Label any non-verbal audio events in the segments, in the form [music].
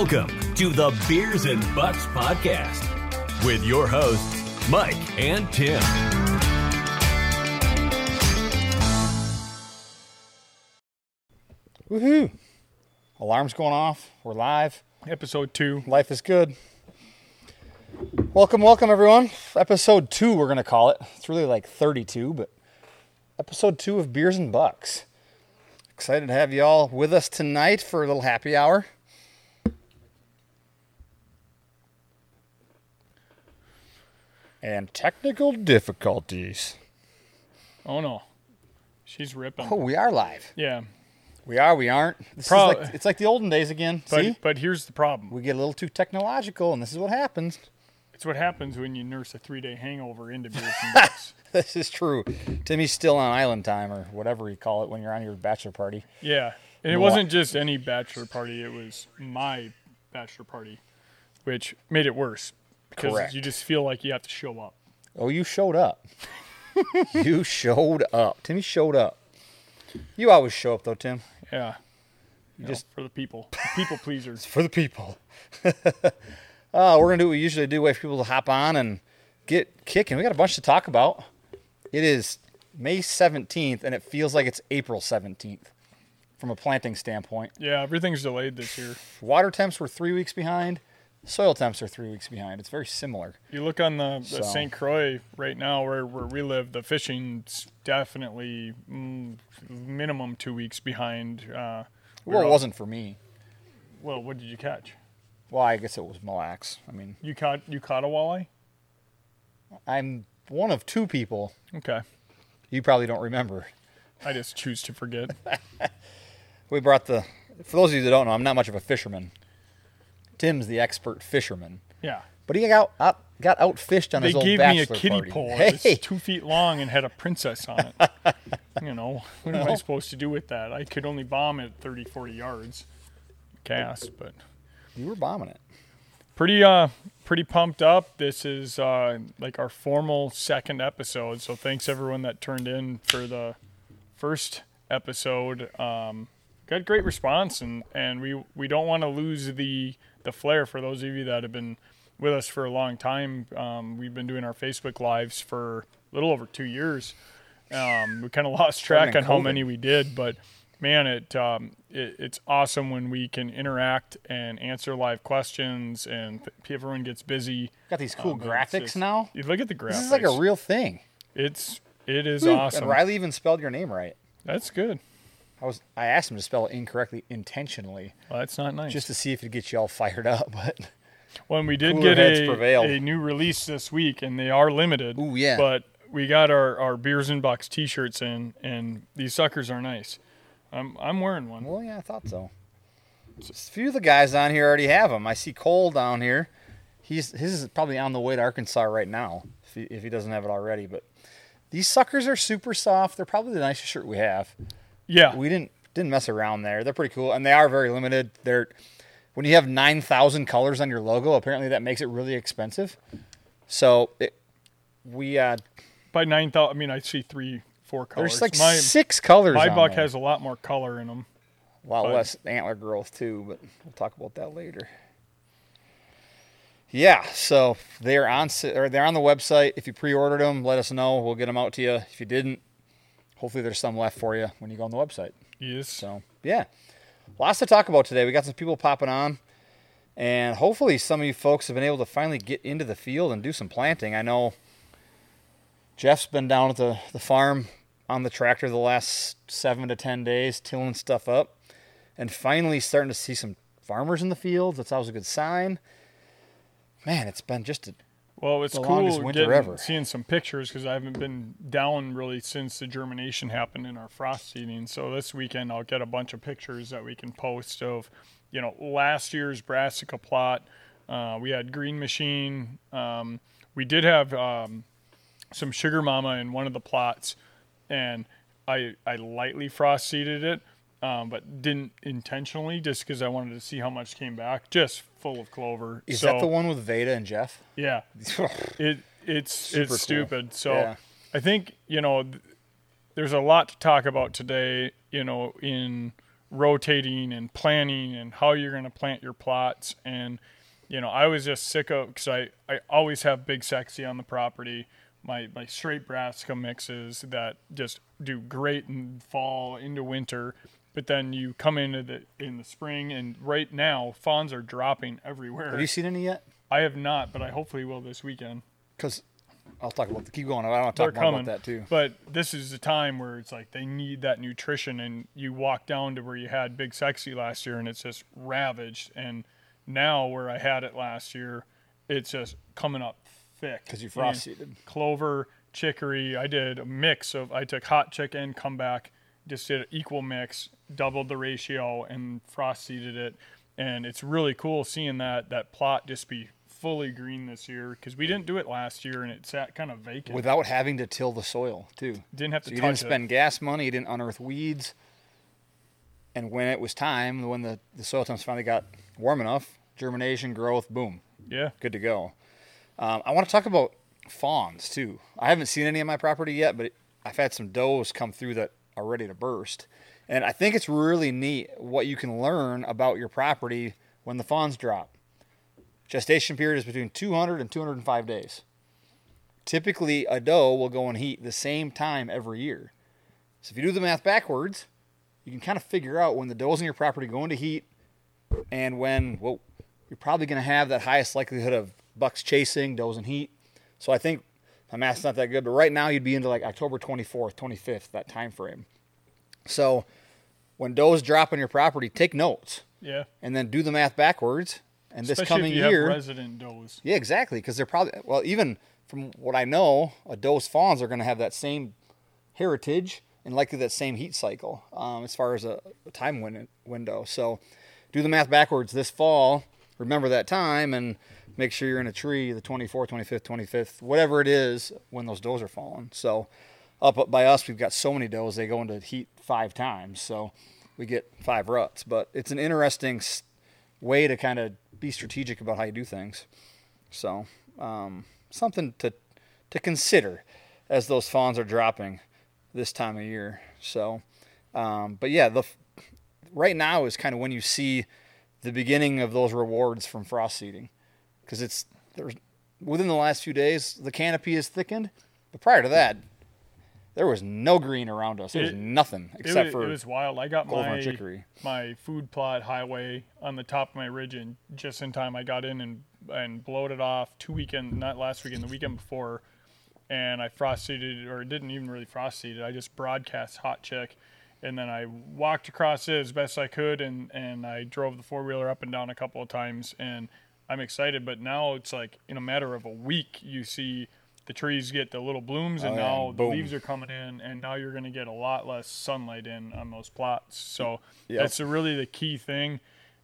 Welcome to the Beers and Bucks podcast with your hosts, Mike and Tim. Woohoo! Alarms going off. We're live. Episode two. Life is good. Welcome, welcome, everyone. Episode two, we're going to call it. It's really like 32, but episode two of Beers and Bucks. Excited to have you all with us tonight for a little happy hour. And technical difficulties. Oh no, she's ripping. Oh, we are live. Yeah, We are, we aren't. This Pro- is like, it's like the olden days again. but See? but here's the problem. We get a little too technological, and this is what happens. It's what happens when you nurse a three day hangover into beers [laughs] and bucks. This is true. Timmy's still on island time or whatever you call it when you're on your bachelor party. Yeah, and it Well- wasn't just any bachelor party. It was my bachelor party, which made it worse Correct. you just feel like you have to show up. Oh, you showed up. [laughs] you showed up. Timmy showed up. You always show up though, Tim. Yeah, you just- for the people, people pleasers. [laughs] For the people. uh, [laughs] we're gonna do what we usually do, wait for people to hop on and get kicking. We got a bunch to talk about. It is May 17th, and it feels like it's April 17th from a planting standpoint. Yeah, everything's delayed this year. Water temps were three weeks behind. Soil temps are three weeks behind. It's very similar. You look on the, So- St. Croix right now, where, where we live, the fishing's definitely mm, minimum two weeks behind. Uh, we Well, it all- wasn't for me. Well, what did you catch? Well, I guess it was Mille Lacs. I mean, You caught you caught a walleye? I'm one of two people. Okay, You probably don't remember. I just choose to forget. [laughs] We brought the. For those of you that don't know, I'm not much of a fisherman. Tim's the expert fisherman, Yeah, but he got out got outfished on they his old bachelor They gave me a kiddie party. pole. Hey, It was two feet long and had a princess on it. [laughs] you know, what am I supposed to do with that? I could only bomb it 30, 40 yards cast, but you were bombing it. pretty uh pretty pumped up this is uh like our formal second episode so thanks everyone that turned in for the first episode um got great response and and we we don't want to lose the the flair for those of you that have been with us for a long time um we've been doing our facebook lives for a little over two years um we kind of lost track on how many we did but man it um it, it's awesome when we can interact and answer live questions and th- everyone gets busy Got these cool Um, graphics just- now. you look at the graphics This is like a real thing. it's it is Woo. awesome And Riley even spelled your name right. that's good I was I asked him to spell it incorrectly intentionally, well, that's not nice just to see if it gets you all fired up. [laughs] But when we did cooler get a, a new release this week and they are limited Ooh, yeah. but we got our, our Beers and Bucks t-shirts in and these suckers are nice i'm, I'm wearing one Well, yeah, I thought so. A few of the guys on here already have them. I see Cole down here. He's his is probably on the way to Arkansas right now, if he, if he doesn't have it already. But these suckers are super soft. They're probably the nicest shirt we have. Yeah We didn't didn't mess around there. They're pretty cool, and they are very limited. They're when you have nine thousand colors on your logo, apparently that makes it really expensive. So it, we uh, by 9000 i mean i see three four colors there's like my, six colors. my buck there. has a lot more color in them A lot But- less antler growth too, but we'll talk about that later. Yeah, so they're on or they're on the website. If you pre-ordered them, let us know. We'll get them out to you. If you didn't, hopefully there's some left for you when you go on the website. yes So yeah, lots to talk about today. We got some people popping on, and hopefully some of you folks have been able to finally get into the field and do some planting. I know Jeff's been down at the the farm on the tractor the last seven to ten days, tilling stuff up, and finally starting to see some farmers in the fields. That's always a good sign. Man, it's been just a Well, it's the cool getting, seeing some pictures because I haven't been down really since the germination happened in our frost seeding. So this weekend I'll get a bunch of pictures that we can post of, you know, last year's brassica plot. Uh, we had green machine. Um, we did have um, some sugar mama in one of the plots, and I I lightly frost seeded it, um, but didn't intentionally just because I wanted to see how much came back. Just full of clover. Is So, that the one with Veda and Jeff? Yeah, [laughs] it it's Super it's stupid. So Yeah. I think you know th- there's a lot to talk about today. You know, in rotating and planning and how you're going to plant your plots. And, you know, I was just sick of because I, I always have Big Sexy on the property. My, my straight brassica mixes that just do great in fall into winter but then you come into the in the spring and right now fawns are dropping everywhere Have you seen any yet? i have not but i hopefully will this weekend Because I'll talk about the keep going. I want to talk more coming about that too. but this is the time where it's like they need that nutrition and you walk down to where you had big sexy last year and it's just ravaged and now where i had it last year it's just coming up thick because you frost seeded. clover chicory i did a mix of i took hot chick and comeback just did an equal mix doubled the ratio and frost seeded it and it's really cool seeing that that plot just be fully green this year because we didn't do it last year and it sat kind of vacant Without having to till the soil too. didn't have to So you didn't spend gas money. You didn't unearth weeds. And when it was time, when the, the soil temps finally got warm enough, germination, growth, boom, yeah good to go. Um, I want to talk about fawns too. I haven't seen any on my property yet, but I've had some does come through that are ready to burst. And I think it's really neat what you can learn about your property when the fawns drop. Gestation period is between 200 and 205 days. Typically, a doe will go in heat the same time every year. So if you do the math backwards, you can kind of figure out when the does in your property go into heat and when, well, you're probably going to have that highest likelihood of bucks chasing, does in heat. So I think my math's not that good, but right now you'd be into like October 24th, 25th, that time frame. So when does drop on your property, take notes yeah and then do the math backwards. And this coming year, have resident does yeah, exactly, because they're probably well, even from what I know, a doe's fawns are going to have that same heritage and likely that same heat cycle um, as far as a, a time win- window. So, do the math backwards this fall. Remember that time and make sure you're in a tree the 24th, 25th, 25th, whatever it is when those does are falling. So, up by us, we've got so many does they go into heat five times, so we get five ruts. But it's an interesting way to kind of be strategic about how you do things. So, um, something to to consider as those fawns are dropping this time of year. So, um, but yeah, the right now is kind of when you see the beginning of those rewards from frost seeding, because it's there's within the last few days the canopy is thickened, but prior to that. There was no green around us. There was It- nothing it except was, for it was wild. I got my chicory. my food plot highway on the top of my ridge, and just in time, I got in and and blowed it off two weekend, not last weekend, the weekend before, and I frost seeded or didn't even really frost seed it. I just broadcast hot chick, and then I walked across it as best I could, and and I drove the four wheeler up and down a couple of times, and I'm excited. But now it's like in a matter of a week, you see. The trees get the little blooms, and Oh, now and the boom. leaves are coming in, and now you're going to get a lot less sunlight in on those plots. So Yep. that's a really the key thing.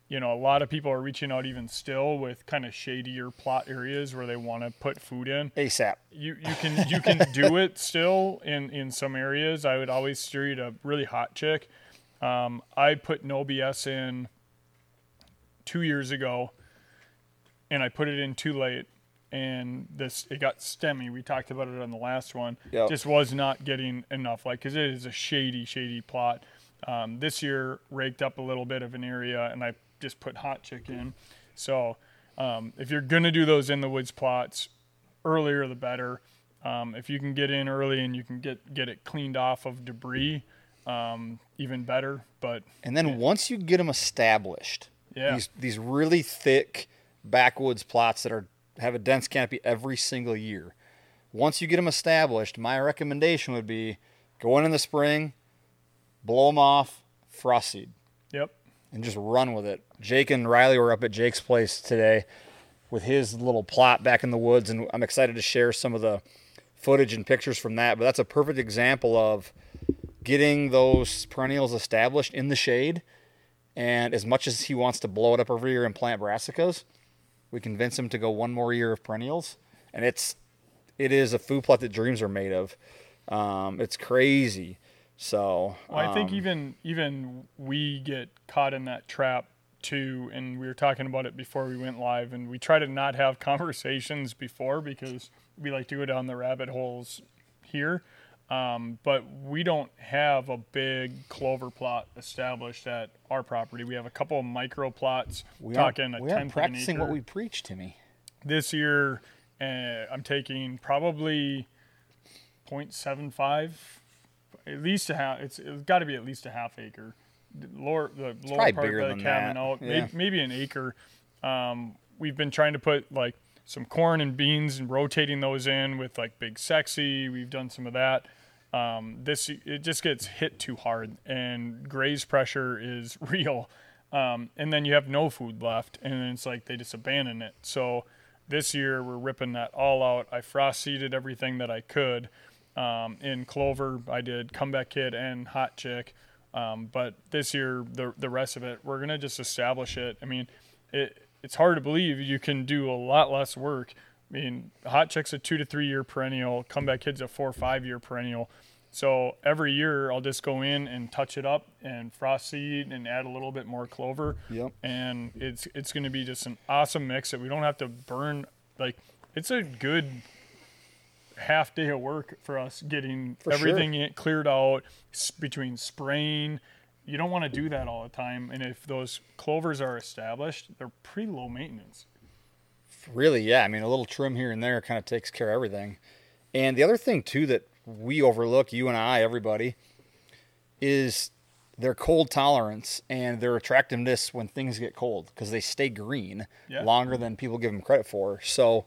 You know, a lot of people are reaching out even still with kind of shadier plot areas where they want to put food in. ASAP. You you can you can do [laughs] it still in in some areas. I would always steer you to really hot chick. Um, I put no BS in two years ago, and I put it in too late, and this it got stemmy. We talked about it on the last one. Yep. Just was not getting enough, like because it is a shady, shady plot. Um, this year raked up a little bit of an area, and I just put hot chick in. So um, if you're gonna do those in the woods plots, earlier the better. Um, if you can get in early and you can get get it cleaned off of debris, um, even better. But And then once you get them established, Yeah. these these really thick backwoods plots that are have a dense canopy every single year. Once you get them established, my recommendation would be go in in the spring, blow them off, frost seed, yep, and just run with it. Jake and Riley were up at Jake's place today with his little plot back in the woods, and I'm excited to share some of the footage and pictures from that. But that's a perfect example of getting those perennials established in the shade. And as much as he wants to blow it up every year and plant brassicas, we convince him to go one more year of perennials, and it's it is a food plot that dreams are made of. Um, it's crazy. So Well, I think um, even even we get caught in that trap too, and we were talking about it before we went live, and we try to not have [laughs] conversations before because we like to go down the rabbit holes here. Um, but we don't have a big clover plot established at our property. We have a couple of micro plots. We talking aren't, a we aren't practicing what we preach, Timmy. this year uh, I'm taking probably 0.75 at least a half it's, it's got to be at least a half acre the lower the lower part of the cabin that. out Yeah. maybe, maybe an acre um, we've been trying to put like some corn and beans and rotating those in with like big sexy. We've done some of that. Um, this it just gets hit too hard and graze pressure is [laughs] real. Um, and then you have no food left and it's like they just abandon it. So this year we're ripping that all out. I frost seeded everything that i could. Um, in clover i did comeback kid and hot chick. Um, but this year the, the rest of it we're going to just establish it. I mean it, it's hard to believe you can do a lot less work i mean hot chick's a two to three year perennial comeback kid's a four or five year perennial so every year I'll just go in and touch it up and frost seed and add a little bit more clover. Yep. And it's it's going to be just an awesome mix that we don't have to burn. Like it's a good half day of work for us getting For everything in- cleared out between spraying. You don't want to do that all the time. And if those clovers are established, they're pretty low maintenance. Really, yeah. I mean, a little trim here and there kind of takes care of everything. And the other thing too that we overlook, you and I, everybody, is their cold tolerance and their attractiveness when things get cold because they stay green Yeah. longer than people give them credit for. So,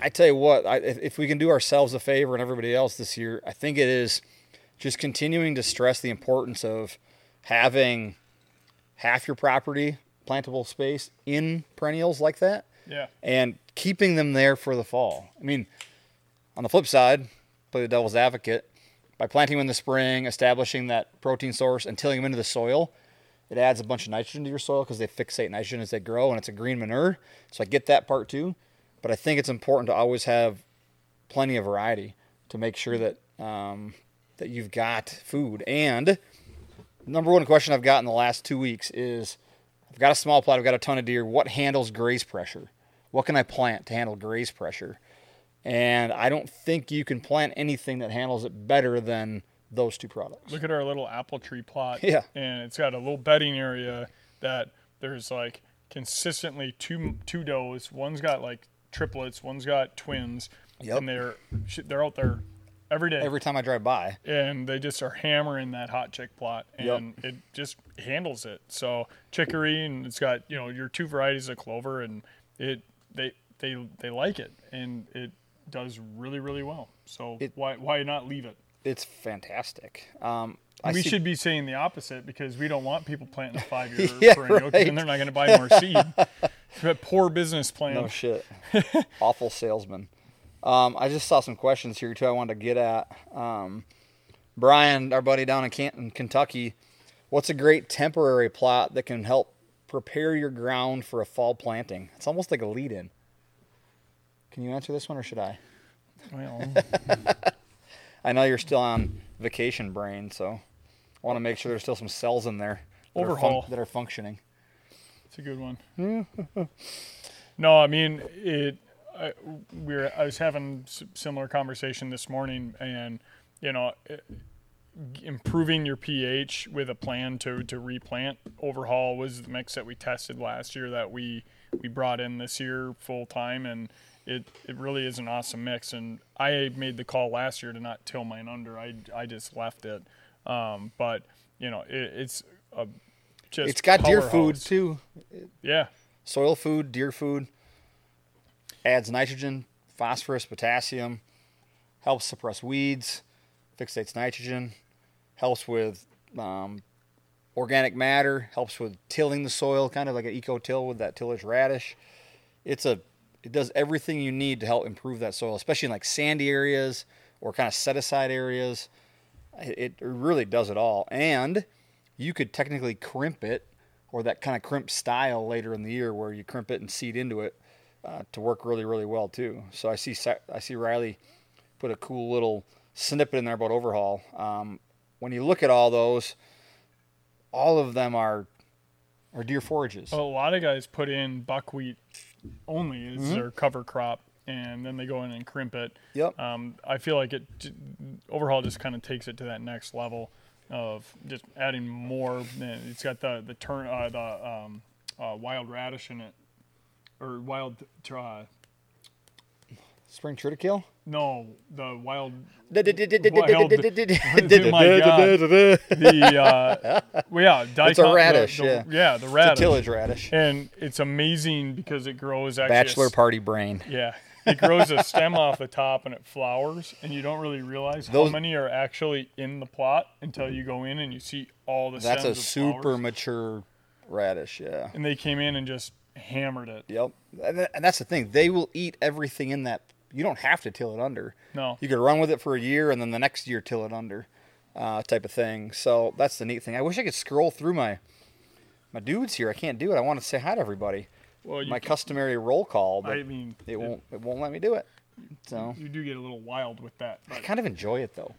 I- tell you what, I, if we can do ourselves a favor and everybody else this year, I think it is just continuing to stress the importance of having half your property plantable space in perennials like that Yeah. and keeping them there for the fall. I mean, on the flip side, play the devil's advocate by planting them in the spring, establishing that protein source, and tilling them into the soil. It adds a bunch of nitrogen to your soil because they fixate nitrogen as they grow, and it's a green manure. So I get that part too, but I think it's important to always have plenty of variety to make sure that um, that you've got food. And number one question I've got in the last two weeks is I've got a small plot, I've got a ton of deer. What handles graze pressure? What can I plant to handle graze pressure? And I don't think you can plant anything that handles it better than those two products. Look at our little apple tree plot. Yeah. And it's got a little bedding area that there's like consistently two two does. One's got like triplets. One's got twins. Yep. And they're they're out there every day. Every time I drive by, and they just are hammering that hot chick plot, Yep. and it just handles it. So chicory, and it's got you know your two varieties of clover, and it they they they like it, and it does really really well. So It- why why not leave it? it's fantastic. Um, we see- should be saying the opposite because we don't want people planting a [laughs] five year Yeah, perennial right. then they're not going to buy more seed. [laughs] But poor business plan. No shit. [laughs] Awful salesman. Um, I just saw some questions here too. I wanted to get at um, Brian, our buddy down in Canton, Kentucky. What's a great temporary plot that can help prepare your ground for a fall planting? It's almost like a lead-in. Can you answer this one, or should I? Well, [laughs] I know you're still on vacation brain, so I want to make sure there's still some cells in there that are, Overhaul. that are functioning. It's a good one. [laughs] no, I mean it. I, we were, I was having similar conversation this morning, and you know, improving your pH with a plan to to replant. Overhaul was the mix that we tested last year that we we brought in this year full time, and it it really is an awesome mix. And I made the call last year to not till mine under. I I just left it, um, but you know, it, it's a just It's got deer food too. Yeah, soil food, deer food, adds nitrogen, phosphorus, potassium, helps suppress weeds, fixates nitrogen, helps with um, organic matter, helps with tilling the soil, kind of like an eco till with that tillage radish. It's a it does everything you need to help improve that soil, especially in like sandy areas or kind of set aside areas. It, it really does it all, and you could technically crimp it or that kind of crimp style later in the year where you crimp it and seed into it uh, to work really really well too. So I see I see Riley put a cool little snippet in there about overhaul. Um, when you look at all those, all of them are are deer forages. A lot of guys put in buckwheat only as their cover crop, and then they go in and crimp it. Yep. Um, I feel like it overhaul just kind of takes it to that next level of just adding more. It's got the the turn uh, the um, uh, wild radish in it, or wild uh, Spring triticale. no the wild Wild. Oh my God. the uh, well, yeah It's a radish, the, the, yeah. yeah the It's a radish tillage radish. and it's amazing because it grows actually Bachelor party brain. Yeah. It grows a stem off the top and it flowers, and you don't really realize Those- how many are actually in the plot until you go in and you see all the That's a of super flowers. mature radish. Yeah. And they came in and just hammered it. Yep. And that's the thing. They will eat everything in that. You don't have to till it under. No. You could run with it for a year and then the next year till it under, uh, type of thing. So that's the neat thing. I wish I could scroll through my my dudes here. I can't do it. I want to say hi to everybody. Well, you, my customary roll call, but I mean, it won't it won't let me do it. So You do get a little wild with that, I kind of enjoy it though.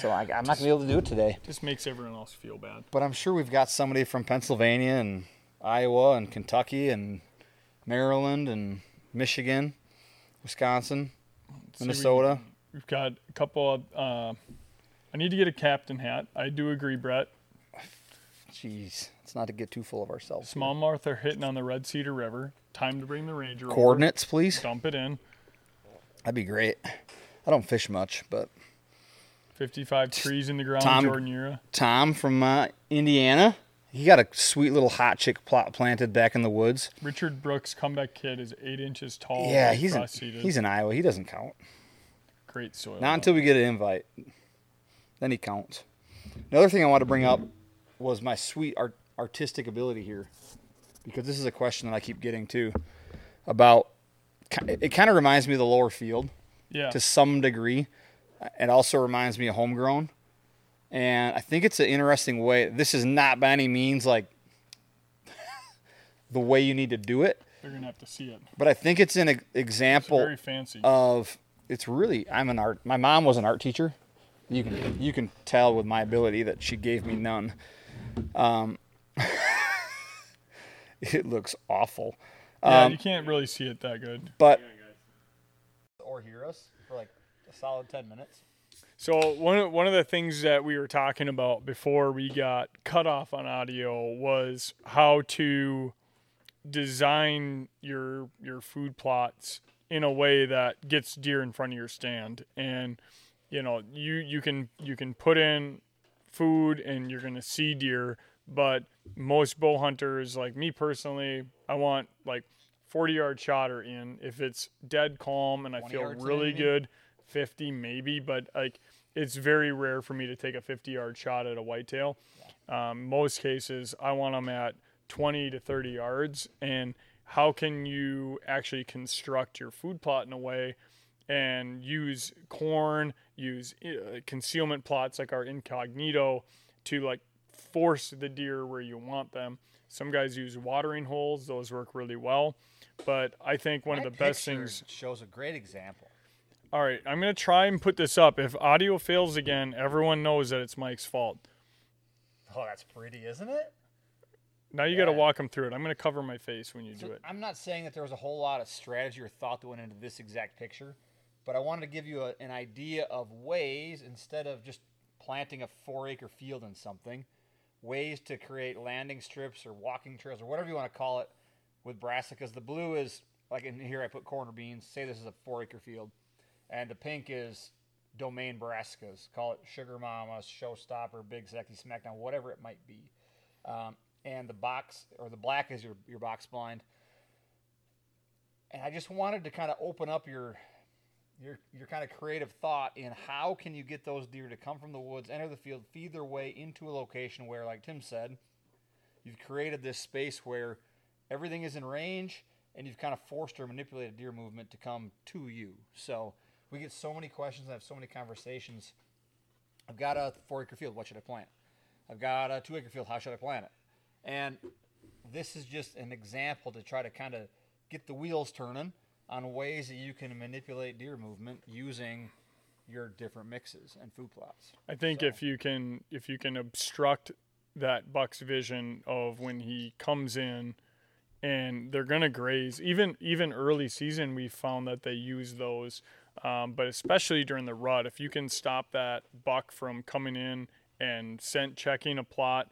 So I, I'm not gonna be able to do it today. just makes everyone else feel bad. But I'm sure we've got somebody from Pennsylvania and Iowa and Kentucky and Maryland and Michigan, Wisconsin, See, we- Minnesota. We've got a couple of. Uh, I need to get a captain hat. I do agree, Brett. Jeez, it's not to get too full of ourselves. Smallmouth are hitting on the Red Cedar River. Time to bring the Ranger over. Coordinates, please. Dump it in. That'd be great. I don't fish much, but 55 trees in the ground, Tom- Jordan Ura. Tom from uh, Indiana, he got a sweet little hot chick plot planted back in the woods. Richard Brooks, comeback kid, is eight inches tall. yeah, he's in, he's in Iowa. He doesn't count. great soil. Not until we get an invite. Then he counts. Another thing I want to bring up was my sweet art, artistic ability here, because this is a question that I keep getting too about. It kind of reminds me of the lower field yeah, to some degree. It also reminds me of homegrown, and I think it's an interesting way. This is not by any means like [laughs] the way you need to do it, they're gonna have to see it. but I think it's an e- It's example very fancy. of it's really I'm an art my mom was an art teacher. You can you can tell with my ability that she gave me none. Um [laughs] it looks awful. yeah, um, you can't really see it that good. But or hear us for like a solid 10 minutes. So one of, one of the things that we were talking about before we got cut off on audio was how to design your your food plots in a way that gets deer in front of your stand. And you know you you can you can put in food and you're going to see deer but most bow hunters like me personally I want like 40 yard shot or in. If it's dead calm and I feel in, really good 50 maybe but like it's very rare for me to take a 50 yard shot at a whitetail. Um, most cases i want them at 20 to 30 yards and how can you actually construct your food plot in a way and use corn use uh, concealment plots like our incognito to like force the deer where you want them. Some guys use watering holes. Those work really well. But i think one of the best things shows a great example. All right, I'm gonna try and put this up. If audio fails again, everyone knows that it's Mike's fault. Oh, that's pretty, isn't it? Now you got to Yeah. walk him through it. I'm gonna cover my face when you So do it. I'm not saying that there was a whole lot of strategy or thought that went into this exact picture, but I wanted to give you a, an idea of ways instead of just planting a four acre field in something, ways to create landing strips or walking trails or whatever you want to call it with brassicas. The blue is like in here I put corner beans. Say this is a four acre field, and the pink is domain brassicas. Call it sugar mamas, showstopper, big sexy smackdown, whatever it might be. Um, and the box or the black is your your box blind. And I just wanted to kind of open up your your your kind of creative thought in how can you get those deer to come from the woods, enter the field, feed their way into a location where, like Tim said, you've created this space where everything is in range and you've kind of forced or manipulated deer movement to come to you. So we get so many questions and have so many conversations. I've got a four acre field, what should I plant? I've got a two acre field, how should I plant it? And this is just an example to try to kind of get the wheels turning on ways that you can manipulate deer movement using your different mixes and food plots. I think So- if you can if you can obstruct that buck's vision of when he comes in and they're gonna graze. Even even early season, we found that they use those, um, but especially during the rut, if you can stop that buck from coming in and scent checking a plot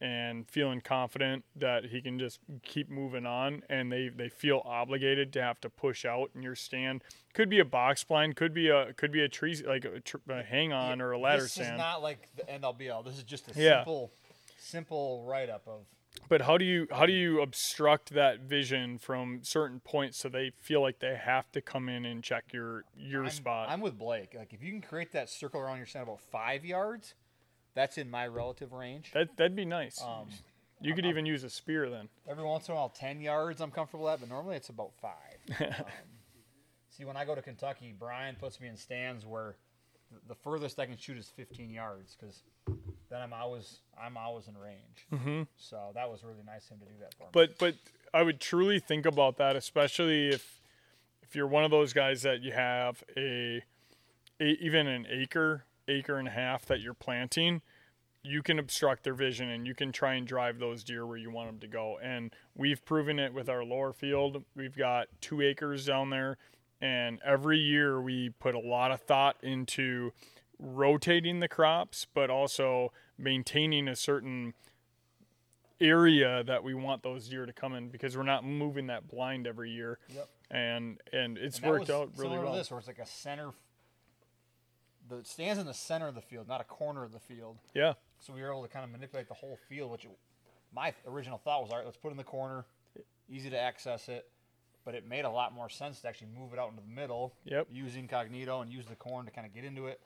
and feeling confident that he can just keep moving on and they, they feel obligated to have to push out in your stand could be a box blind could be a could be a tree like a, tr- a hang on or a ladder this stand is not like the end all be all. This is just a Yeah. simple, simple write up of but how do you how do you obstruct that vision from certain points so they feel like they have to come in and check your your I'm, spot I'm with Blake. Like if you can create that circle around your stand about five yards, that's in my relative range. that that'd be nice Um, you could even use a spear then Every once in a while, ten yards I'm comfortable at, but normally it's about five. [laughs] um, see, when I go to Kentucky, Brian puts me in stands where th- the furthest I can shoot is 15 yards because then I'm always I'm always in range. Mm-hmm. So that was really nice of him to do that for me. but but I would truly think about that, especially if if you're one of those guys that you have a, a even an acre, acre and a half that you're planting, you can obstruct their vision and you can try and drive those deer where you want them to go. And we've proven it with our lower field. We've got two acres down there, and every year we put a lot of thought into rotating the crops, but also maintaining a certain area that we want those deer to come in because we're not moving that blind every year. Yep. And and it's And worked out really well. This, where it's like a center. The stands in the center of the field, not a corner of the field. Yeah. So we were able to kind of manipulate the whole field, which my original thought was, all right, let's put it in the corner, easy to access it. But it made a lot more sense to actually move it out into the middle, Yep. use incognito and use the corn to kind of get into it.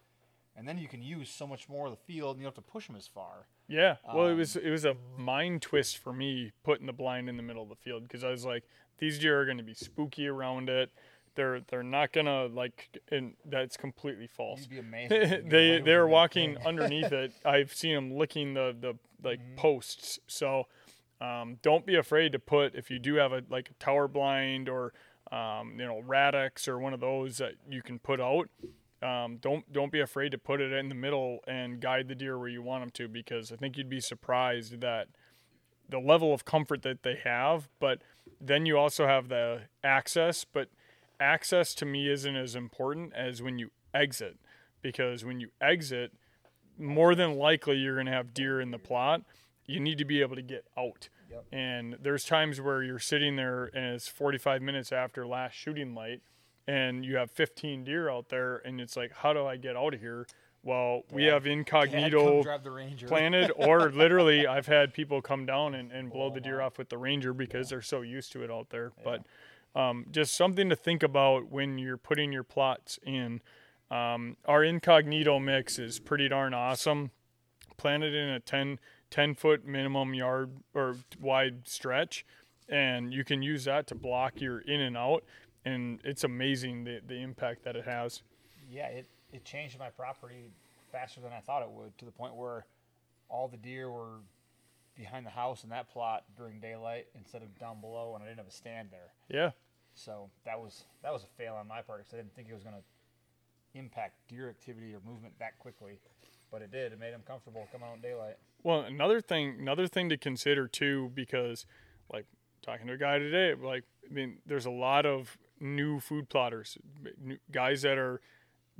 And then you can use so much more of the field, and you don't have to push them as far. Yeah. Well, it Um, was it was a mind twist for me putting the blind in the middle of the field because I was like, these deer are going to be spooky around it. They're they're not gonna like, and that's completely false. You'd be [laughs] amazed. if you could get away they they're walking [laughs] underneath it. I've seen them licking the the like Mm-hmm. posts. So um, don't be afraid to put if you do have a like a tower blind or um, you know radix or one of those that you can put out. Um, don't don't be afraid to put it in the middle and guide the deer where you want them to because I think you'd be surprised that the level of comfort that they have, but then you also have the access, but access to me isn't as important as when you exit because when you exit, more than likely you're going to have deer in the plot. You need to be able to get out. Yep. And there's times where you're sitting there and it's 45 minutes after last shooting light and you have 15 deer out there and it's like how do I get out of here? Well, we have incognito planted or [laughs] literally I've had people come down and, and blow Blow the deer out. off with the ranger because they're so used to it out there. But um, just something to think about when you're putting your plots in. Um, our incognito mix is pretty darn awesome. Planted in a 10, 10 foot minimum yard or wide stretch, and you can use that to block your in and out. And it's amazing the, the impact that it has. yeah, it, it changed my property faster than I thought it would to the point where all the deer were behind the house in that plot during daylight instead of down below, and I didn't have a stand there. Yeah. So that was that was a fail on my part because I didn't think it was going to impact deer activity or movement that quickly, but it did. It made them comfortable coming out in daylight. Well, another thing, another thing to consider too, because like talking to a guy today, like I mean, there's a lot of new food plotters, new- guys that are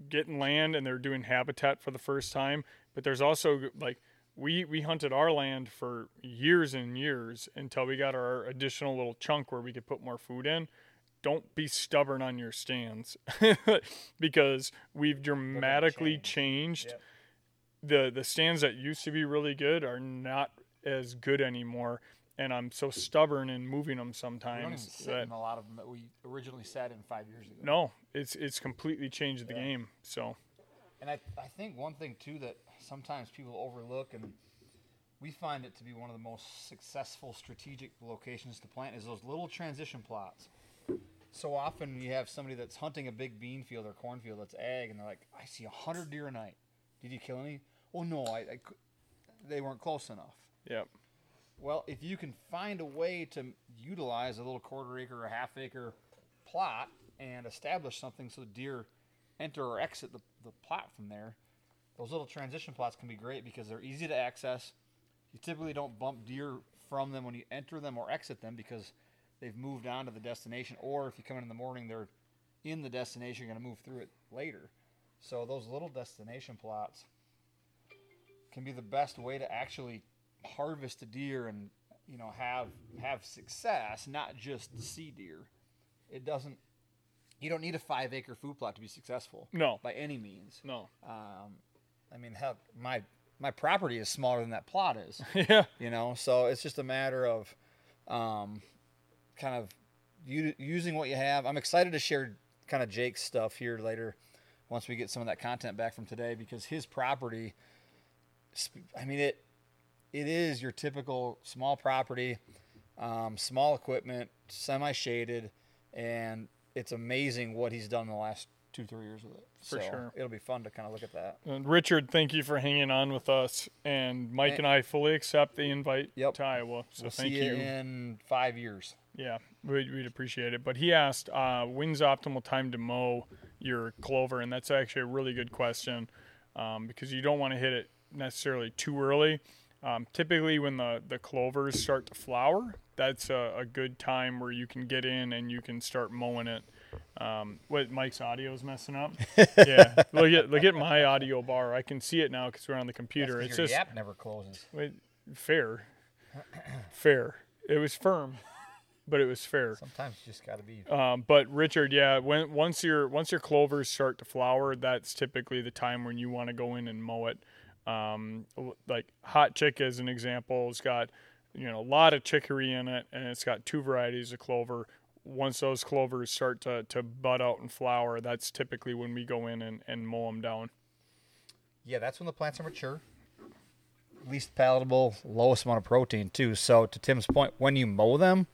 getting land and they're doing habitat for the first time. But there's also like we we hunted our land for years and years until we got our additional little chunk where we could put more food in. Don't be stubborn on your stands [laughs] because we've dramatically change. changed Yep. the the stands that used to be really good are not as good anymore and i'm so stubborn in moving them We don't even sometimes that in a lot of them that we originally sat in five years ago. no it's it's completely changed the Yeah. game so And I, I think one thing too that sometimes people overlook, and we find it to be one of the most successful strategic locations to plant, is those little transition plots. So often you have somebody that's hunting a big bean field or cornfield that's ag, and they're like, "I see a hundred deer a night. Did you kill any? Oh no, I, I they weren't close enough." yeah Well, if you can find a way to utilize a little quarter acre or half acre plot and establish something so the deer enter or exit the, the plot from there, those little transition plots can be great because they're easy to access. You typically don't bump deer from them when you enter them or exit them because they've moved on to the destination, or if you come in in the morning, they're in the destination. You're going to move through it later. So those little destination plots can be the best way to actually harvest a deer and you know have have success, not just see deer. It doesn't. You don't need a five acre food plot to be successful. No. by any means. No. Um, I mean, hell, my my property is smaller than that plot is. [laughs] yeah. You know, so it's just a matter of um, kind of u- using what you have. I'm excited to share kind of Jake's stuff here later once we get some of that content back from today because his property. I mean it. It is your typical small property, um, small equipment, semi shaded, and it's amazing what he's done in the last two three years with it. For so sure. it'll be fun to kind of look at that. And Richard, thank you for hanging on with us. And Mike and I fully accept the invite Yep. to Iowa. So we'll thank see you. you in five years. Yeah, we'd, we'd appreciate it. But he asked, uh, when's the optimal time to mow your clover? And that's actually a really good question um, because you don't want to hit it necessarily too early. Um, typically, when the, the clovers start to flower, that's a, a good time where you can get in and you can start mowing it. Um, what Mike's audio is messing up. [laughs] yeah, look at look at my audio bar. I can see it now because we're on the computer. It's your just yap never closes. Wait, fair. [clears throat] fair. It was firm, but it was fair. Sometimes you just got to be. Um, but Richard, yeah, when once your once your clovers start to flower, that's typically the time when you want to go in and mow it. Um, like hot chick as an example, it's got you know a lot of chicory in it, and it's got two varieties of clover. Once those clovers start to, to bud out and flower, that's typically when we go in and, and mow them down. Yeah, that's when the plants are mature. Least palatable, lowest amount of protein too. So to Tim's point, when you mow them,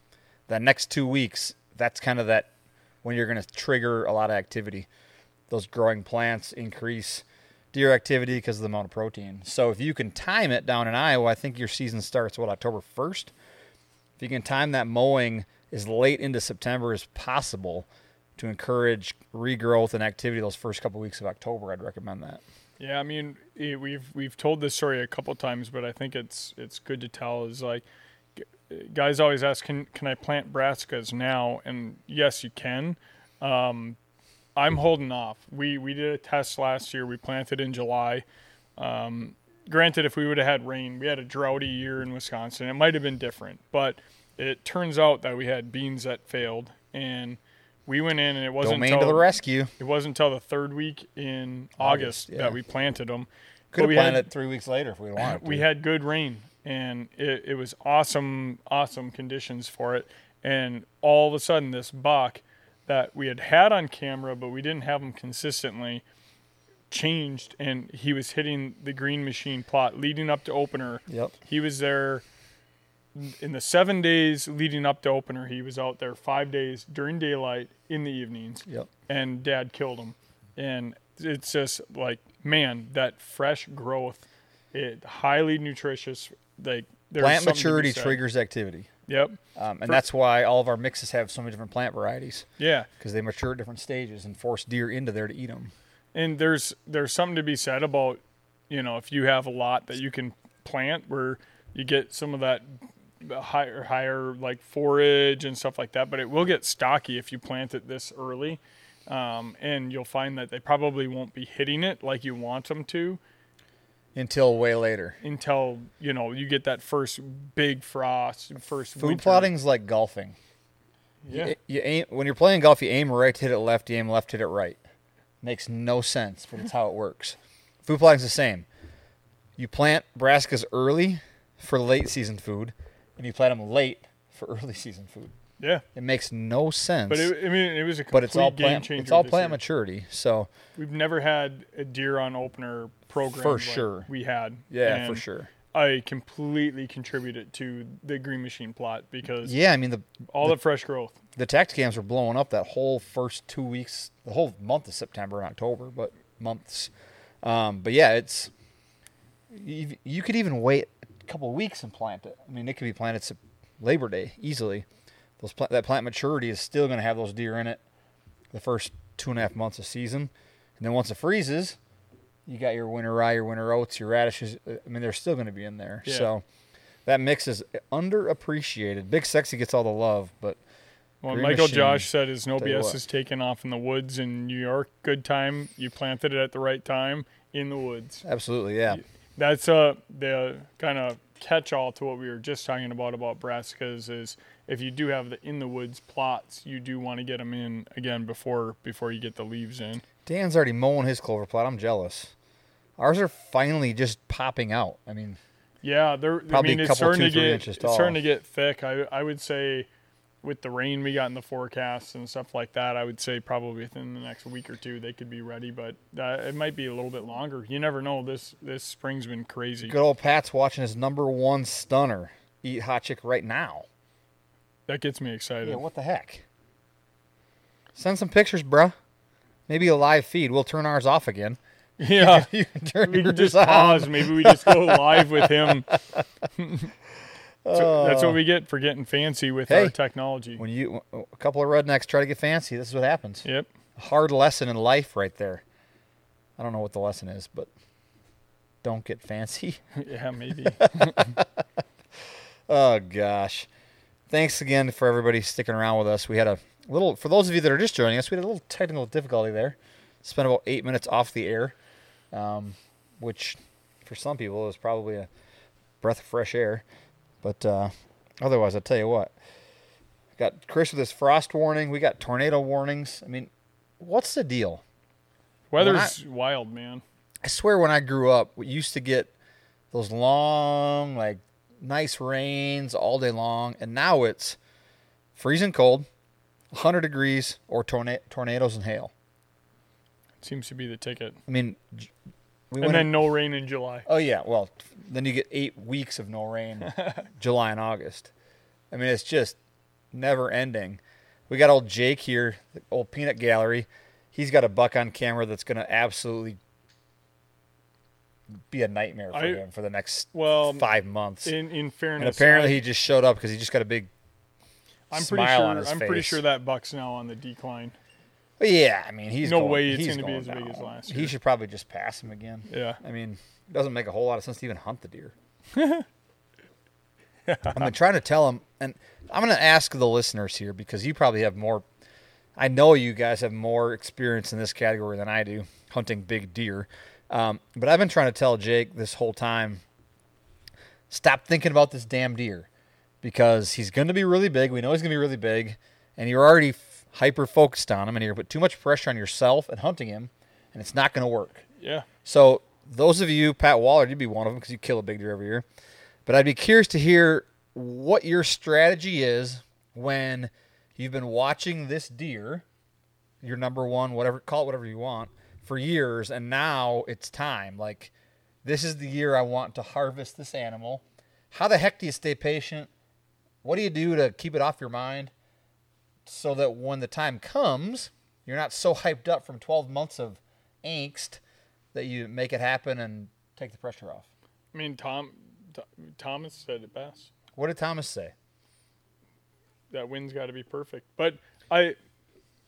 the next two weeks, that's kind of that when you're going to trigger a lot of activity. Those growing plants increase deer activity because of the amount of protein. So if you can time it down in Iowa, I think your season starts what October first. If you can time that mowing as late into September as possible to encourage regrowth and activity those first couple weeks of October, I'd recommend that. Yeah, I mean, we've we've told this story a couple times, but I think it's it's good to tell. Is like, guys always ask, can can I plant brassicas now? And yes, you can. Um, I'm holding off. We we did a test last year. We planted in July. Um, granted, if we would have had rain, we had a droughty year in Wisconsin. It might have been different, but it turns out that we had beans that failed, and we went in and it wasn't Domain until to the rescue. it wasn't until the third week in August, August, yeah. that we planted them. Could have we planted had, it three weeks later if we wanted to. we had good rain, and it, it was awesome, awesome conditions for it. And all of a sudden, this buck that we had had on camera, but we didn't have them consistently, changed, and he was hitting the green machine plot leading up to opener. Yep. He was there in the seven days leading up to opener. He was out there five days during daylight in the evenings Yep. and dad killed him and it's just like man that fresh growth it highly nutritious like there's Plant something to be maturity triggers activity. Yep. Um, and For- that's why all of our mixes have so many different plant varieties. Yeah. Because they mature at different stages and force deer into there to eat them. and there's there's something to be said about you know if you have a lot that you can plant where you get some of that higher higher like forage and stuff like that but it will get stocky if you plant it this early um, and you'll find that they probably won't be hitting it like you want them to Until way later. until you know you get that first big frost, first Food winter. plotting's like golfing. Yeah, You, you aim, when you're playing golf, you aim right, hit it left, you aim left, hit it right. Makes no sense, but it's how it works. Food plotting's the same. You plant brassicas early for late season food, and you plant them late for [laughs] early season food. Yeah. It makes no sense. But it, I mean, it was a complete but it's all game plant. changer. It's all plant year. maturity. So We've never had a deer on opener program For like sure. We had, yeah, for sure. I completely contributed to the green machine plot because Yeah, I mean the all the, fresh growth. the Tactacams were blowing up that whole first two weeks, the whole month of September and October, but months. Um, but yeah, it's you, you could even wait a couple of weeks and plant it. I mean, it could be planted Labor Day easily. Those pla- that plant maturity is still going to have those deer in it the first two and a half months of season, and then once it freezes, you got your winter rye, your winter oats, your radishes. uh, I mean, they're still going to be in there. Yeah. So that mix is underappreciated. Big Sexy gets all the love, but Well, Green Michael Machine. Josh said his no BS is taken off in the woods in New York. Good time. You planted it at the right time in the woods. Absolutely, yeah. That's uh the kind of catch-all to what we were just talking about about brassicas is if you do have the in the woods plots, you do want to get them in again before before you get the leaves in. Dan's already mowing his clover plot. I'm jealous. Ours are finally just popping out. I mean, Yeah, they're Probably I mean a it's couple, starting two, to three get inches it's starting to get thick. I I would say with the rain we got in the forecast and stuff like that, I would say probably within the next week or two they could be ready, but uh, it might be a little bit longer. You never know. This this spring's been crazy. good old Pat's watching his number one stunner eat hot chick right now. That gets me excited. Yeah, what the heck? Send some pictures, bruh. Maybe a live feed. We'll turn ours off again. [laughs] Yeah. You can turn we can just on. pause. Maybe we just go live with him. [laughs] So that's what we uh. get for getting fancy with Hey. our technology. When you a couple of rednecks try to get fancy, this is what happens. Yep. Hard lesson in life right there. I don't know what the lesson is, but don't get fancy. [laughs] Yeah, maybe. Oh gosh. Thanks again for everybody sticking around with us. We had a little for those of you that are just joining us, we had a little technical difficulty there. Spent about eight minutes off the air. Um, which for some people is probably a breath of fresh air. But uh, otherwise I'll tell you what. Got Chris with his frost warning, we got tornado warnings. I mean, what's the deal? Weather's wild, man. I swear when I grew up, we used to get those long, like nice rains all day long, and now it's freezing cold, 100 degrees, or torna- tornadoes and hail. Seems to be the ticket. I mean, we And then no rain in July. oh yeah, well, then you get eight weeks of no rain, [laughs] July and August. I mean, it's just never ending. We got old Jake here, the old peanut gallery. He's got a buck on camera that's going to absolutely be a nightmare for I- him for the next Well, five months. in in and apparently, I, he just showed up because he just got a big. I'm pretty smile sure on his I'm pretty sure that buck's now on the decline. But yeah, I mean, he's No going- way it's he's gonna be going as big as down. last He should probably just pass him again. Yeah. I mean, it doesn't make a whole lot of sense to even hunt the deer. [laughs] I'm trying to tell him, and I'm going to ask the listeners here because you probably have more. I know you guys have more experience in this category than I do hunting big deer. Um, but I've been trying to tell Jake this whole time stop thinking about this damn deer because he's going to be really big. We know he's going to be really big, and you're already f- hyper focused on him, and you're put too much pressure on yourself and hunting him, and it's not going to work. Yeah. So those of you, Pat Waller, you'd be one of them because you kill a big deer every year. But I'd be curious to hear what your strategy is when you've been watching this deer, your number one, whatever, call it whatever you want, for years, and now it's time. Like, this is the year I want to harvest this animal. How the heck do you stay patient? What do you do to keep it off your mind so that when the time comes, you're not so hyped up from 12 months of angst that you make it happen and take the pressure off? I mean, Tom Th- Thomas said it best. What did Thomas say? That wind's got to be perfect. But I,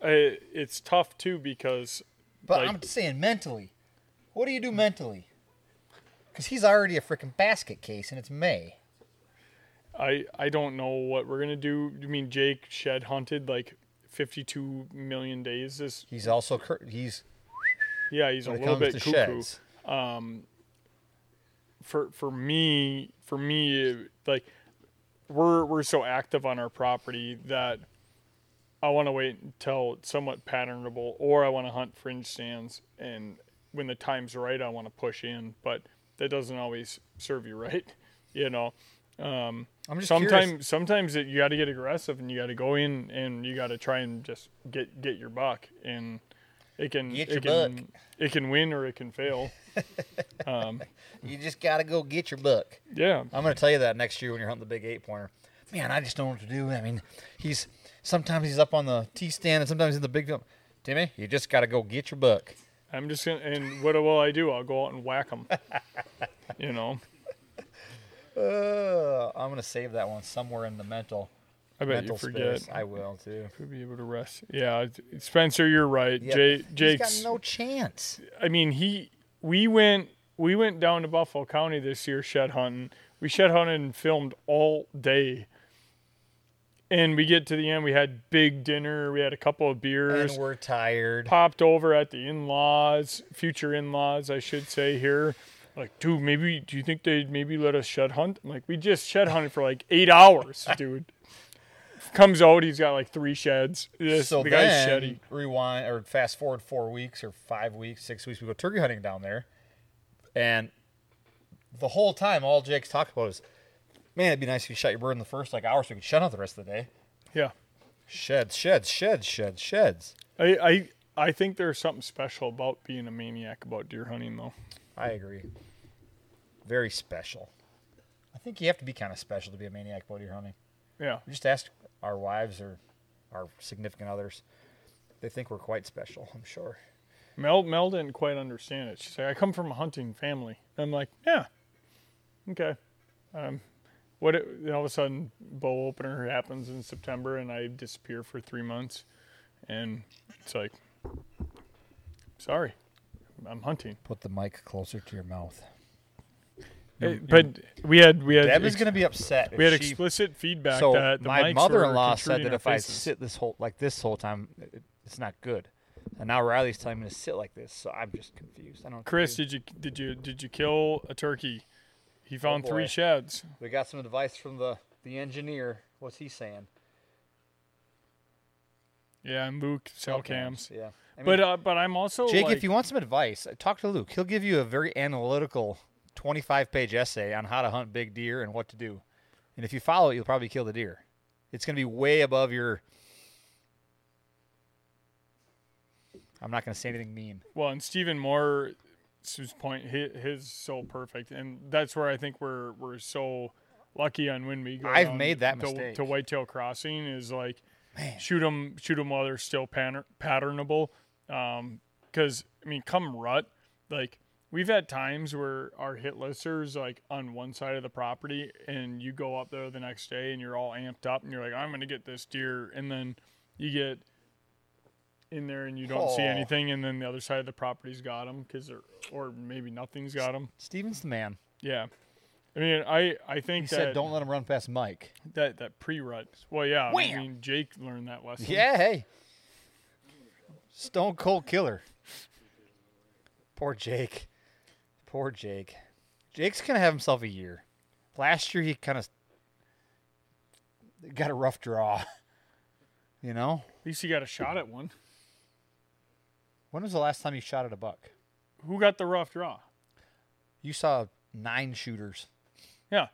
I, it's tough too because But Like- I'm saying mentally. What do you do mentally? Because he's already a freaking basket case and it's May. I I don't know what we're gonna do. I mean, Jake shed hunted like 52 million days. This He's also cur- he's yeah, he's a little bit cuckoo. sheds. Um, for for me, for me, like we're we're so active on our property that I want to wait until it's somewhat patternable, or I want to hunt fringe stands, and when the time's right, I want to push in. But that doesn't always serve you [laughs] right, you know. Um, I'm just sometimes curious. sometimes it, you got to get aggressive and you got to go in and you got to try and just get get your buck and it can Get it your can buck. it can win or it can fail. [laughs] Um, you just got to go get your buck. Yeah, I'm going to tell you that next year when you're hunting the big eight pointer. Man, I just don't know what to do. I mean, he's sometimes he's up on the T stand and sometimes he's in the big. Timmy, you just got to go get your buck. I'm just gonna and what will I do? I'll go out and whack him. [laughs] you know, Uh, I'm going to save that one somewhere in the mental I bet mental you forget. space. I will too. Could be able to rest. Yeah, Spencer, you're right. Yeah, he's Jake's. got no chance. I mean, he we went we went down to Buffalo County this year shed hunting. We shed hunted and filmed all day. And we get to the end. We had big dinner. We had a couple of beers. And we're tired. popped over at the in-laws, future in-laws, I should say here. Like, dude, maybe do you think they'd maybe let us shed hunt? I'm like, we just shed hunted for like eight hours, [laughs] dude. Comes out, he's got like three sheds. This, so the guy's then, sheddy. rewind or fast forward four weeks or five weeks, six weeks. We go turkey hunting down there, and the whole time, all Jake's talked about is, man, it'd be nice if you shot your bird in the first like hour so we could shut out the rest of the day. Yeah, Sheds, sheds, sheds, sheds, sheds. I, I I think there's something special about being a maniac about deer hunting, though. I agree. Very special. I think you have to be kind of special to be a maniac about deer hunting. Yeah, We just ask our wives or our significant others. They think we're quite special, I'm sure. Mel Mel didn't quite understand it. She's like, I come from a hunting family. I'm like, yeah, okay. Um, what? It, all of a sudden, bow opener happens in September, and I disappear for three months, and it's like, sorry, I'm hunting. Put the mic closer to your mouth. Eh, but we had we had Deb is ex- going to be upset. we had she- explicit feedback So that the my mother-in-law said that if I sit this whole like this whole time, it, it's not good. And now Riley's telling me to sit like this, so I'm just confused. I don't. know Chris, do. did you did you did you kill a turkey? He found Oh, boy. three sheds. we got some advice from the the engineer. What's he saying? Yeah, and Luke cell cams. Yeah. I mean, But uh, but I'm also Jake, like, if you want some advice, uh, talk to Luke. He'll give you a very analytical 25 page essay on how to hunt big deer and what to do. And if you follow it, you'll probably kill the deer. It's going to be way above your. I'm not going to say anything mean. Well, and Stephen Moore's point, his, his so perfect, and that's where I think we're we're so lucky on when we go. I've made that to, mistake. to Whitetail Crossing is like shoot them shoot them while they're still pattern, patternable. Um, because I mean, come rut, like we've had times where our hit listers like on one side of the property, and you go up there the next day and you're all amped up, and you're like, I'm gonna get this deer, and then you get in there and you don't see Oh. anything, and then the other side of the property's got them because they're or maybe nothing's got them. Steven's the man. Yeah, I mean, I I think He that said, "Don't let him run past Mike." that that pre rut. Well, yeah, I mean Jake learned that lesson. Yeah, hey, Stone Cold Killer. Poor Jake. Poor Jake. Jake's gonna have himself a year. Last year he kind of got a rough draw. [laughs] You know, At least he got a shot at one. When was the last time you shot at a buck? Who got the rough draw? You saw nine shooters. Yeah,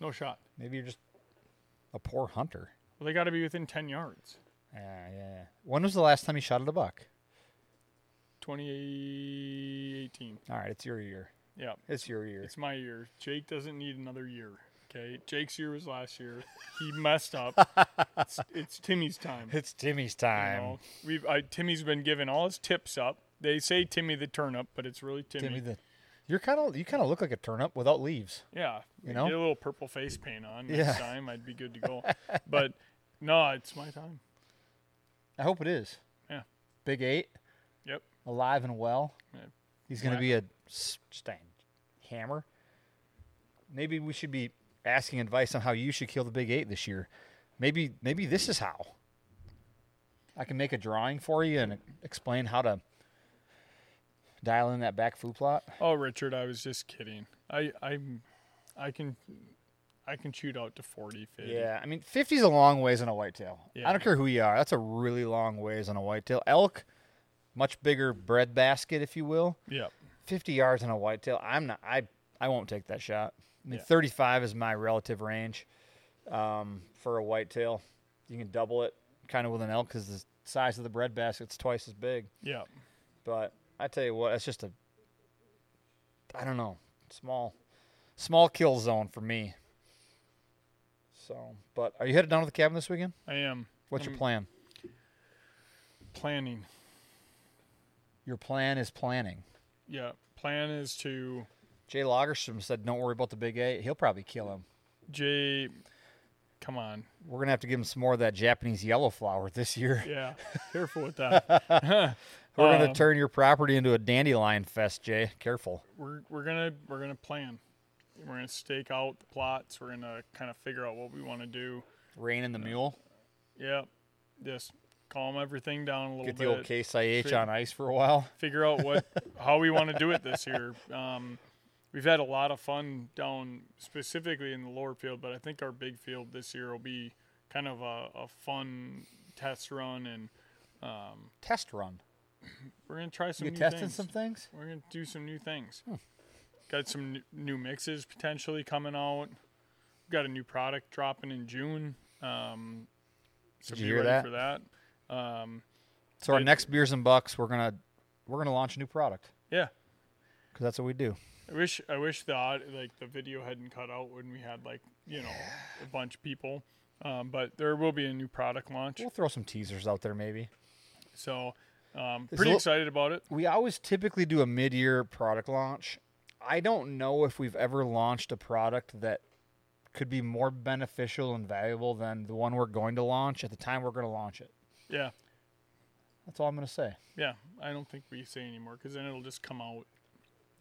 no shot. Maybe you're just a poor hunter. Well, they got to be within ten yards. Yeah, yeah, yeah. When was the last time you shot at a buck? 2018. All right, it's your year. Yeah, It's your year. it's my year. Jake doesn't need another year. Okay, Jake's year was last year. He messed up. [laughs] it's, it's Timmy's time. It's Timmy's You time. know, we've I, Timmy's been giving all his tips up. They say Timmy the turnip, but it's really Timmy. Timmy, the you're kind of you kind of look like a turnip without leaves. yeah, You know? get a little purple face paint on Yeah. next time. I'd be good to go. [laughs] but no, it's my time. I hope it is. Yeah. Big eight, Yep. alive and well. Yeah. He's going to be a just a hammer. Maybe we should be asking advice on how you should kill the big eight this year. Maybe maybe this is how. I can make a drawing for you and explain how to dial in that back food plot. Oh, Richard, I was just kidding. I I I can I can shoot out to 40, 50. Yeah, I mean, 50 is a long ways on a whitetail. I don't care who you are. That's a really long ways on a whitetail. Elk, much bigger bread basket, if you will. Yep. 50 yards on a whitetail. I'm not. I I won't take that shot. I mean, Yeah. 35 is my relative range um, for a whitetail. You can double it kind of with an elk because the size of the bread basket's twice as big. Yep. But I tell you what, it's just a. I don't know, small, small kill zone for me. So, but are you headed down to the cabin this weekend? I am What's your Um, plan? planning. Your plan is planning. Yeah. Plan is to Jay Lagerstrom said, "Don't worry about the big eight. He'll probably kill him. Jay. Come on. We're gonna have to give him some more of that Japanese yellow flower this year. [laughs] Yeah. Careful with that. [laughs] We're gonna Um, turn your property into a dandelion fest, Jay. Careful. we're we're gonna we're gonna plan. We're gonna stake out the plots. We're gonna kind of figure out what we want to do. Rain in the mule. Yep. Just calm everything down a little bit. Get bit. the old Case IH Fit- on ice for a while. figure out what [laughs] how we want to do it this year. Um, we've had a lot of fun down specifically in the lower field, but I think our big field this year will be kind of a, a fun test run, and Test run. we're gonna try some You new testing things. some things? We're gonna do some new things. Got some n- new mixes potentially coming out. Got a new product dropping in June. Um, so Did you be hear ready that? for that. Um, So our It- next beers and bucks, we're gonna we're gonna launch a new product yeah. because that's what we do. I wish I wish the like the video hadn't cut out when we had like you know a bunch of people, um, but there will be a new product launch. We'll throw some teasers out there, maybe. So um, pretty excited about it. We always typically do a mid-year product launch. I don't know if we've ever launched a product that could be more beneficial and valuable than the one we're going to launch at the time we're going to launch it. Yeah, That's all I'm going to say. yeah. I don't think we say anymore because then it'll just come out.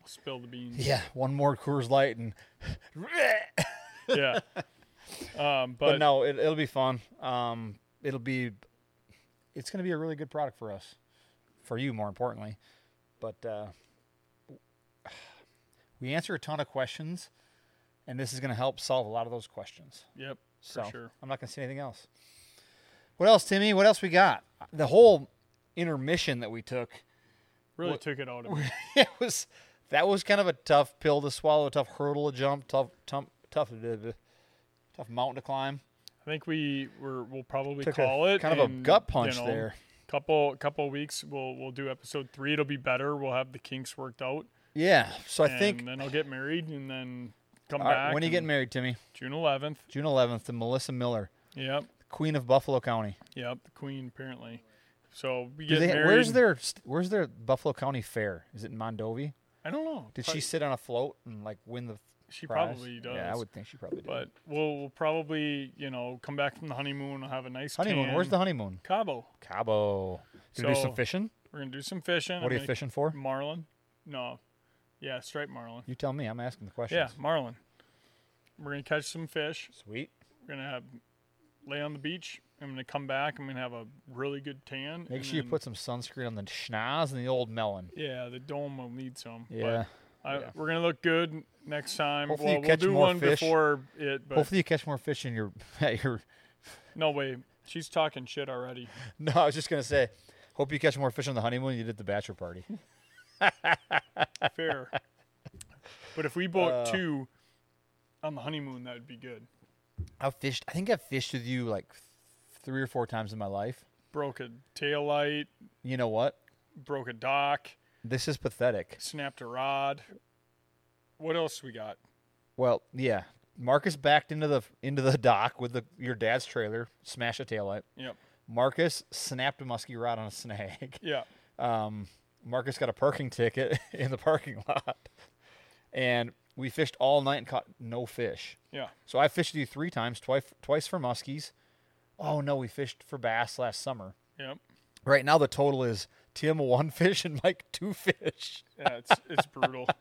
Spill the beans. Yeah, one more Coors Light and [laughs] yeah. Um, but, but, no, it, it'll be fun. Um, it'll be, it's going to be a really good product for us, for you more importantly. But uh, [sighs] we answer a ton of questions, and this is going to help solve a lot of those questions. Yep, So for sure. I'm not going to say anything else. What else, Timmy? What else we got? The whole intermission that we took, Really what- took it out [laughs] of me. it was that was kind of a tough pill to swallow, a tough hurdle to jump, tough, tough, tough, tough mountain to climb. I think we were, we'll probably Took call a, it kind of a gut punch you know, there. Couple couple weeks we'll we'll do episode three. It'll be better. We'll have the kinks worked out. Yeah. So I and think then I'll get married and then come right, back. when are you getting married, Timmy? June 11th. June 11th to Melissa Miller, Yep, Queen of Buffalo County. yep. The queen apparently. So we get they- married. where's their Where's their Buffalo County fair? Is it in Mondovi? I don't know. Did Pro- she sit on a float and like win the? She prize? probably does. Yeah, I would think she probably did. But we'll, we'll probably you know come back from the honeymoon. We'll have a nice honeymoon. tan. Where's the honeymoon? Cabo? Cabo. Gonna do some fishing. We're gonna do some fishing. What are you fishing for? Marlin. No. Yeah, striped marlin. You tell me. I'm asking the questions. Yeah, marlin. We're gonna catch some fish. Sweet. We're gonna have lay on the beach. I'm gonna come back. I'm gonna have a really good tan. Make sure you put some sunscreen on the schnoz and the old melon. Yeah, the dome will need some. but Yeah. I, yeah. We're gonna look good next time. Hopefully well, you we'll catch do more one fish. before it, but Hopefully you catch more fish in your [laughs] at your. no way. She's talking shit already. [laughs] No, I was just gonna say. Hope you catch more fish on the honeymoon than you did at the bachelor party. [laughs] Fair. but if we bought Uh. two on the honeymoon, that would be good. I've fished. I think I've fished with you like three or four times in my life. Broke a tail light, You know what? broke a dock, This is pathetic. snapped a rod. What else we got? Well, yeah. Marcus backed into the into the dock with the your dad's trailer, smashed a taillight. Yep. Marcus snapped a musky rod on a snag. [laughs] Yeah. Um, Marcus got a parking ticket [laughs] in the parking lot, and we fished all night and caught no fish. Yeah. So I fished you three times, twice twice for muskies. Oh no, we fished for bass last summer. Yep. Right now the total is Tim one [laughs] fish and Mike two fish. Yeah, it's it's brutal. [laughs]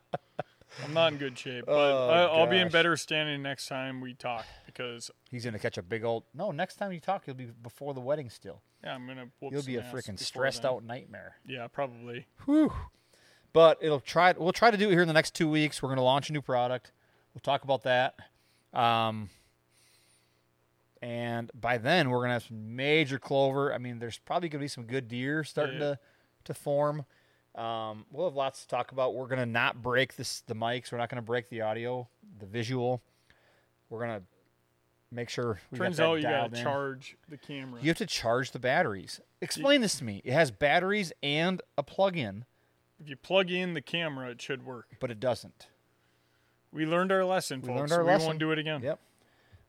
I'm not in good shape, but Oh, I, I'll be in better standing next time we talk because He's gonna catch a big old. No, next time you talk, he'll be before the wedding still. yeah, I'm gonna. You'll be a freaking stressed then. out nightmare. Yeah, probably. Whew. But it'll try. We'll try to do it here in the next two weeks. We're gonna launch a new product. We'll talk about that. Um, and by then we're gonna have some major clover. I mean, there's probably gonna be some good deer starting Yeah. to to form. Um, we'll have lots to talk about. We're gonna not break this the mics. We're not gonna break the audio, the visual. We're gonna make sure. We Turns out you gotta in. charge the camera. You have to charge the batteries. Explain this to me. It has batteries and a plug-in, If you plug in the camera, it should work. but it doesn't. We learned our lesson, We folks. learned our we lesson. won't do it again. Yep.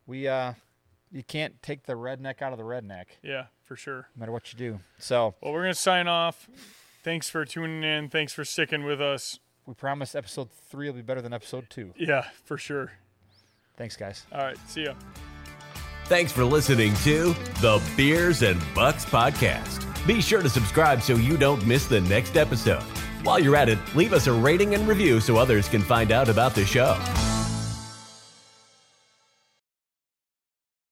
We uh you can't take the redneck out of the redneck, Yeah, for sure. no matter what you do. So Well, we're gonna sign off. Thanks for tuning in. Thanks for sticking with us. we promise episode three will be better than episode two. Yeah, for sure. Thanks, guys. All right, see ya. Thanks for listening to the Beers and Bucks podcast. Be sure to subscribe so you don't miss the next episode. While you're at it, leave us a rating and review so others can find out about the show.